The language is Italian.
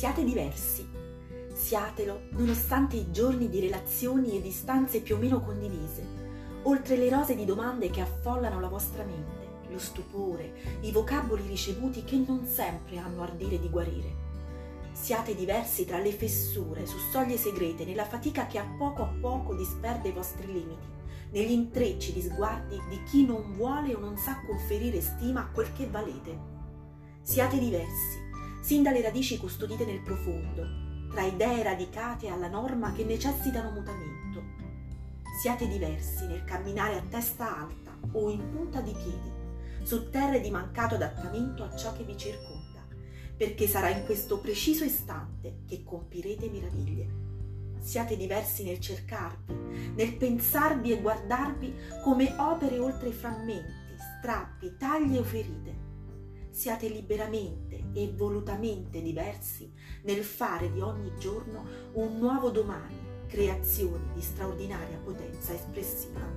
Siate diversi. Siatelo nonostante i giorni di relazioni e distanze più o meno condivise, oltre le rose di domande che affollano la vostra mente, lo stupore, i vocaboli ricevuti che non sempre hanno ardire di guarire. Siate diversi tra le fessure, su soglie segrete, nella fatica che a poco a poco disperde i vostri limiti, negli intrecci di sguardi di chi non vuole o non sa conferire stima a quel che valete. Siate diversi, sin dalle radici custodite nel profondo, tra idee radicate alla norma che necessitano mutamento. Siate diversi nel camminare a testa alta o in punta di piedi, su terre di mancato adattamento a ciò che vi circonda, perché sarà in questo preciso istante che compirete meraviglie. Siate diversi nel cercarvi, nel pensarvi e guardarvi come opere oltre frammenti, strappi, taglie o ferite. Siate liberamente e volutamente diversi nel fare di ogni giorno un nuovo domani, creazione di straordinaria potenza espressiva.